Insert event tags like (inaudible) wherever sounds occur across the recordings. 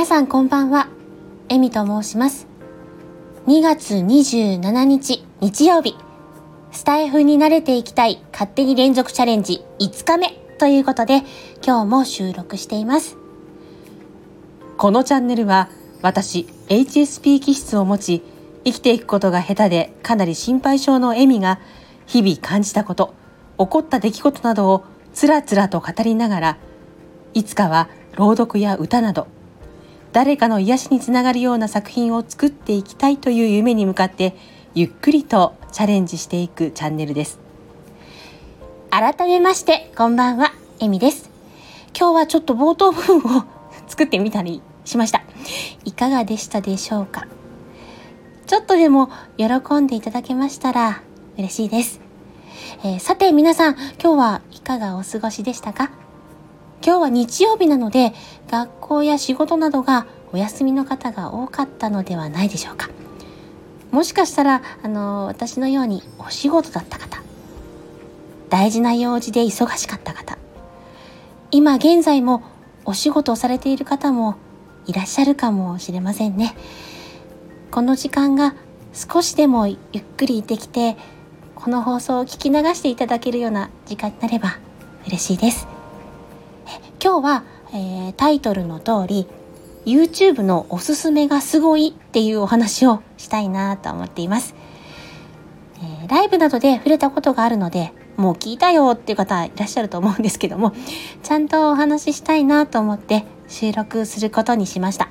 皆さんこんばんは。エミと申します。2月27日日曜日、スタイフに慣れていきたい勝手に連続チャレンジ5日目ということで、今日も収録しています。このチャンネルは私 HSP 気質を持ち、生きていくことが下手でかなり心配性のエミが日々感じたこと、起こった出来事などをつらつらと語りながら、いつかは朗読や歌など誰かの癒しにつながるような作品を作っていきたいという夢に向かってゆっくりとチャレンジしていくチャンネルです。改めましてこんばんはえみです。今日はちょっと冒頭部分を作ってみたりしました。いかがでしたでしょうか？ちょっとでも喜んでいただけましたら嬉しいです、えー、さて皆さん今日はいかがお過ごしでしたか？今日は日曜日なので学校や仕事などがお休みの方が多かったのではないでしょうか。もしかしたらあの私のようにお仕事だった方大事な用事で忙しかった方今現在もお仕事をされている方もいらっしゃるかもしれませんね。この時間が少しでもゆっくりできてこの放送を聞き流していただけるような時間になれば嬉しいです。今日は、えー、タイトルの通り YouTube のおすすめがすごいっていうお話をしたいなと思っています、えー、ライブなどで触れたことがあるのでもう聞いたよっていう方いらっしゃると思うんですけどもちゃんとお話ししたいなと思って収録することにしました、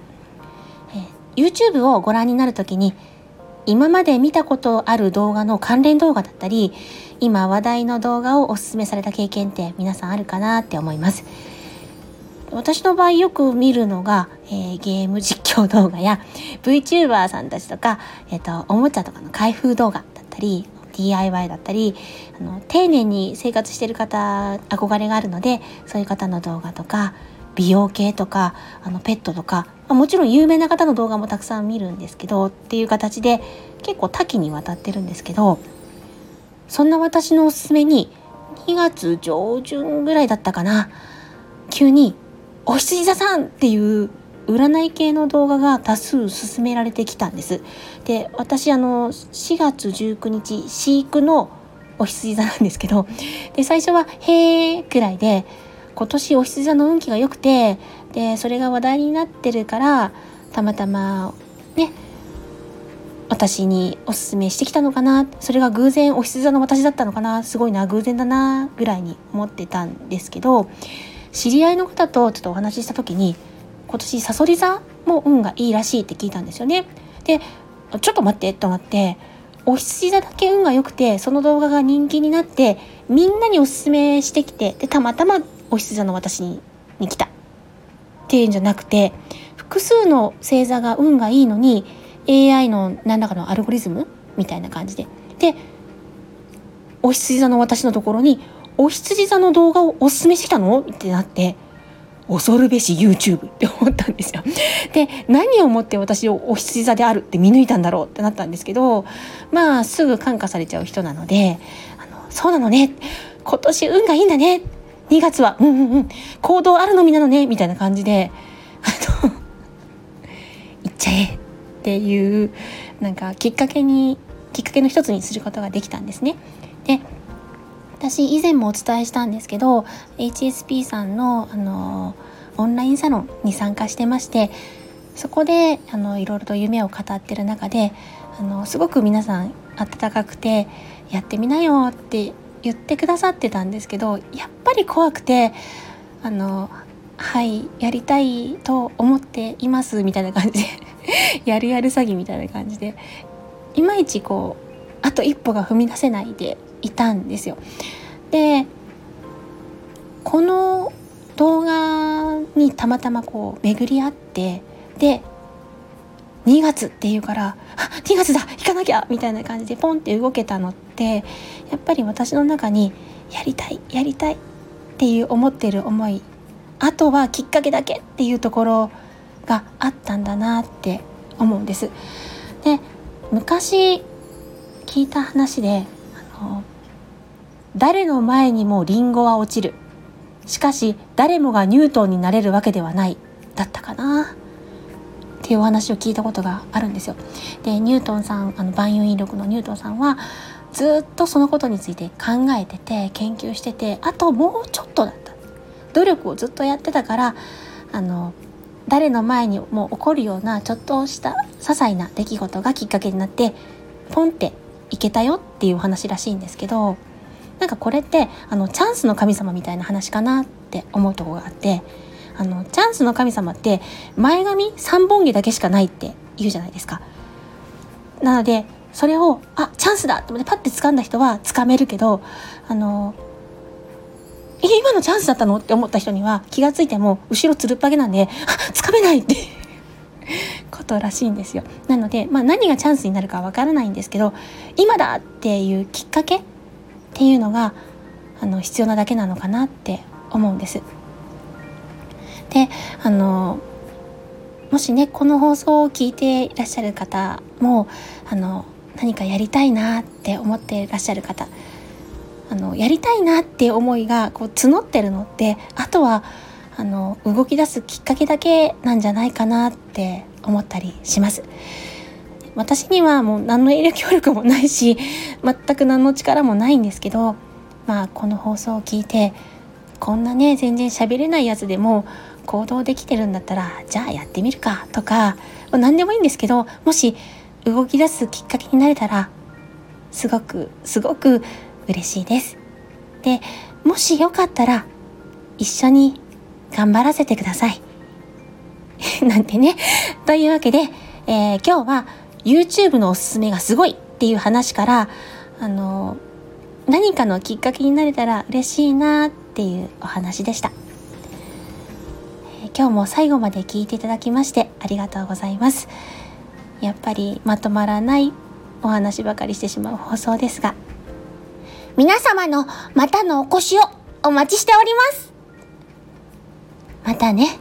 えー、YouTube をご覧になる時に今まで見たことある動画の関連動画だったり今話題の動画をおすすめされた経験って皆さんあるかなって思います。私の場合よく見るのが、えー、ゲーム実況動画や VTuber さんたちとか、えーと、おもちゃとかの開封動画だったり DIY だったりあの丁寧に生活してる方憧れがあるのでそういう方の動画とか美容系とかあのペットとかもちろん有名な方の動画もたくさん見るんですけどっていう形で結構多岐にわたってるんですけどそんな私のおすすめに2月上旬ぐらいだったかな急にお羊座さんっていう占い系の動画が多数勧められてきたんです。で、私あの4月19日飼育のお羊座なんですけど、で最初はへえくらいで今年お羊座の運気が良くて、でそれが話題になってるからたまたまね私におすすめしてきたのかなそれが偶然お羊座の私だったのかなすごいな偶然だなぐらいに思ってたんですけど知り合いの方とちょっとお話しした時に今年さそり座も運がいいらしいって聞いたんですよね。でちょっと待ってと思ってお羊座だけ運が良くてその動画が人気になってみんなにおすすめしてきてでたまたまお羊座の私にに来たっていうんじゃなくて複数の星座が運がいいのに AI の何らかのアルゴリズムみたいな感じででお羊座の私のところにお羊座の動画をおすすめしてきたの？ってなって恐るべし YouTube って思ったんですよ。(laughs) で何をもって私をお羊座である？って見抜いたんだろう？ってなったんですけどまあすぐ感化されちゃう人なので「あのそうなのね。今年運がいいんだね。2月はうんうんうん。行動あるのみなのね」みたいな感じであの (laughs) 行っちゃえ。っていうなんかきっかけにきっかけの一つにすることができたんですね。で私以前もお伝えしたんですけど HSP さんのあのオンラインサロンに参加してましてそこであのいろいろと夢を語ってる中であのすごく皆さん温かくて「やってみなよ」って言ってくださってたんですけどやっぱり怖くてあのはいやりたいと思っていますみたいな感じで (laughs) やるやる詐欺みたいな感じでいまいちこうあと一歩が踏み出せないでいたんですよ。でこの動画にたまたまこう巡り合ってで2月っていうから「あ2月だ行かなきゃ!」みたいな感じでポンって動けたのってやっぱり私の中にやりたいやりたいっていう思ってる思いあとはきっかけだけっていうところがあったんだなって思うんです。で昔聞いた話であの誰の前にもリンゴは落ちる。しかし誰もがニュートンになれるわけではない。だったかな。っていうお話を聞いたことがあるんですよ。でニュートンさんあの万有引力のニュートンさんはずっとそのことについて考えてて研究しててあともうちょっとだった。努力をずっとやってたからあの誰の前にも起こるようなちょっとした些細な出来事がきっかけになってポンっていけたよっていうお話らしいんですけどなんかこれってあのチャンスの神様みたいな話かなって思うとこがあってあのチャンスの神様って前髪3本毛だけしかないって言うじゃないですか。なのでそれをあチャンスだと思ってパッて掴んだ人は掴めるけどあの今のチャンスだったのって思った人には気が付いても後ろつるっぱげなんであ掴めないって (laughs) ことらしいんですよなので、まあ、何がチャンスになるかわからないんですけど今だっていうきっかけっていうのがあの必要なだけなのかなって思うんです。であのもしねこの放送を聞いていらっしゃる方もあの何かやりたいなって思っていらっしゃる方あのやりたいなって思いがこう募ってるのってあとはあの動き出すきっかけだけなんじゃないかなって思ったりします。私にはもう何の影響力もないし (laughs) 全く何の力もないんですけどまあこの放送を聞いてこんなね全然喋れないやつでも行動できてるんだったらじゃあやってみるかとか何でもいいんですけどもし動き出すきっかけになれたらすごくすごく嬉しいです。でもしよかったら一緒に頑張らせてください。(laughs) なんてね。というわけで、えー、今日は YouTube のおすすめがすごいっていう話からあの何かのきっかけになれたら嬉しいなっていうお話でした。今日も最後まで聞いていただきましてありがとうございます。やっぱりまとまらないお話ばかりしてしまう放送ですが、皆様のまたのお越しをお待ちしております。またね。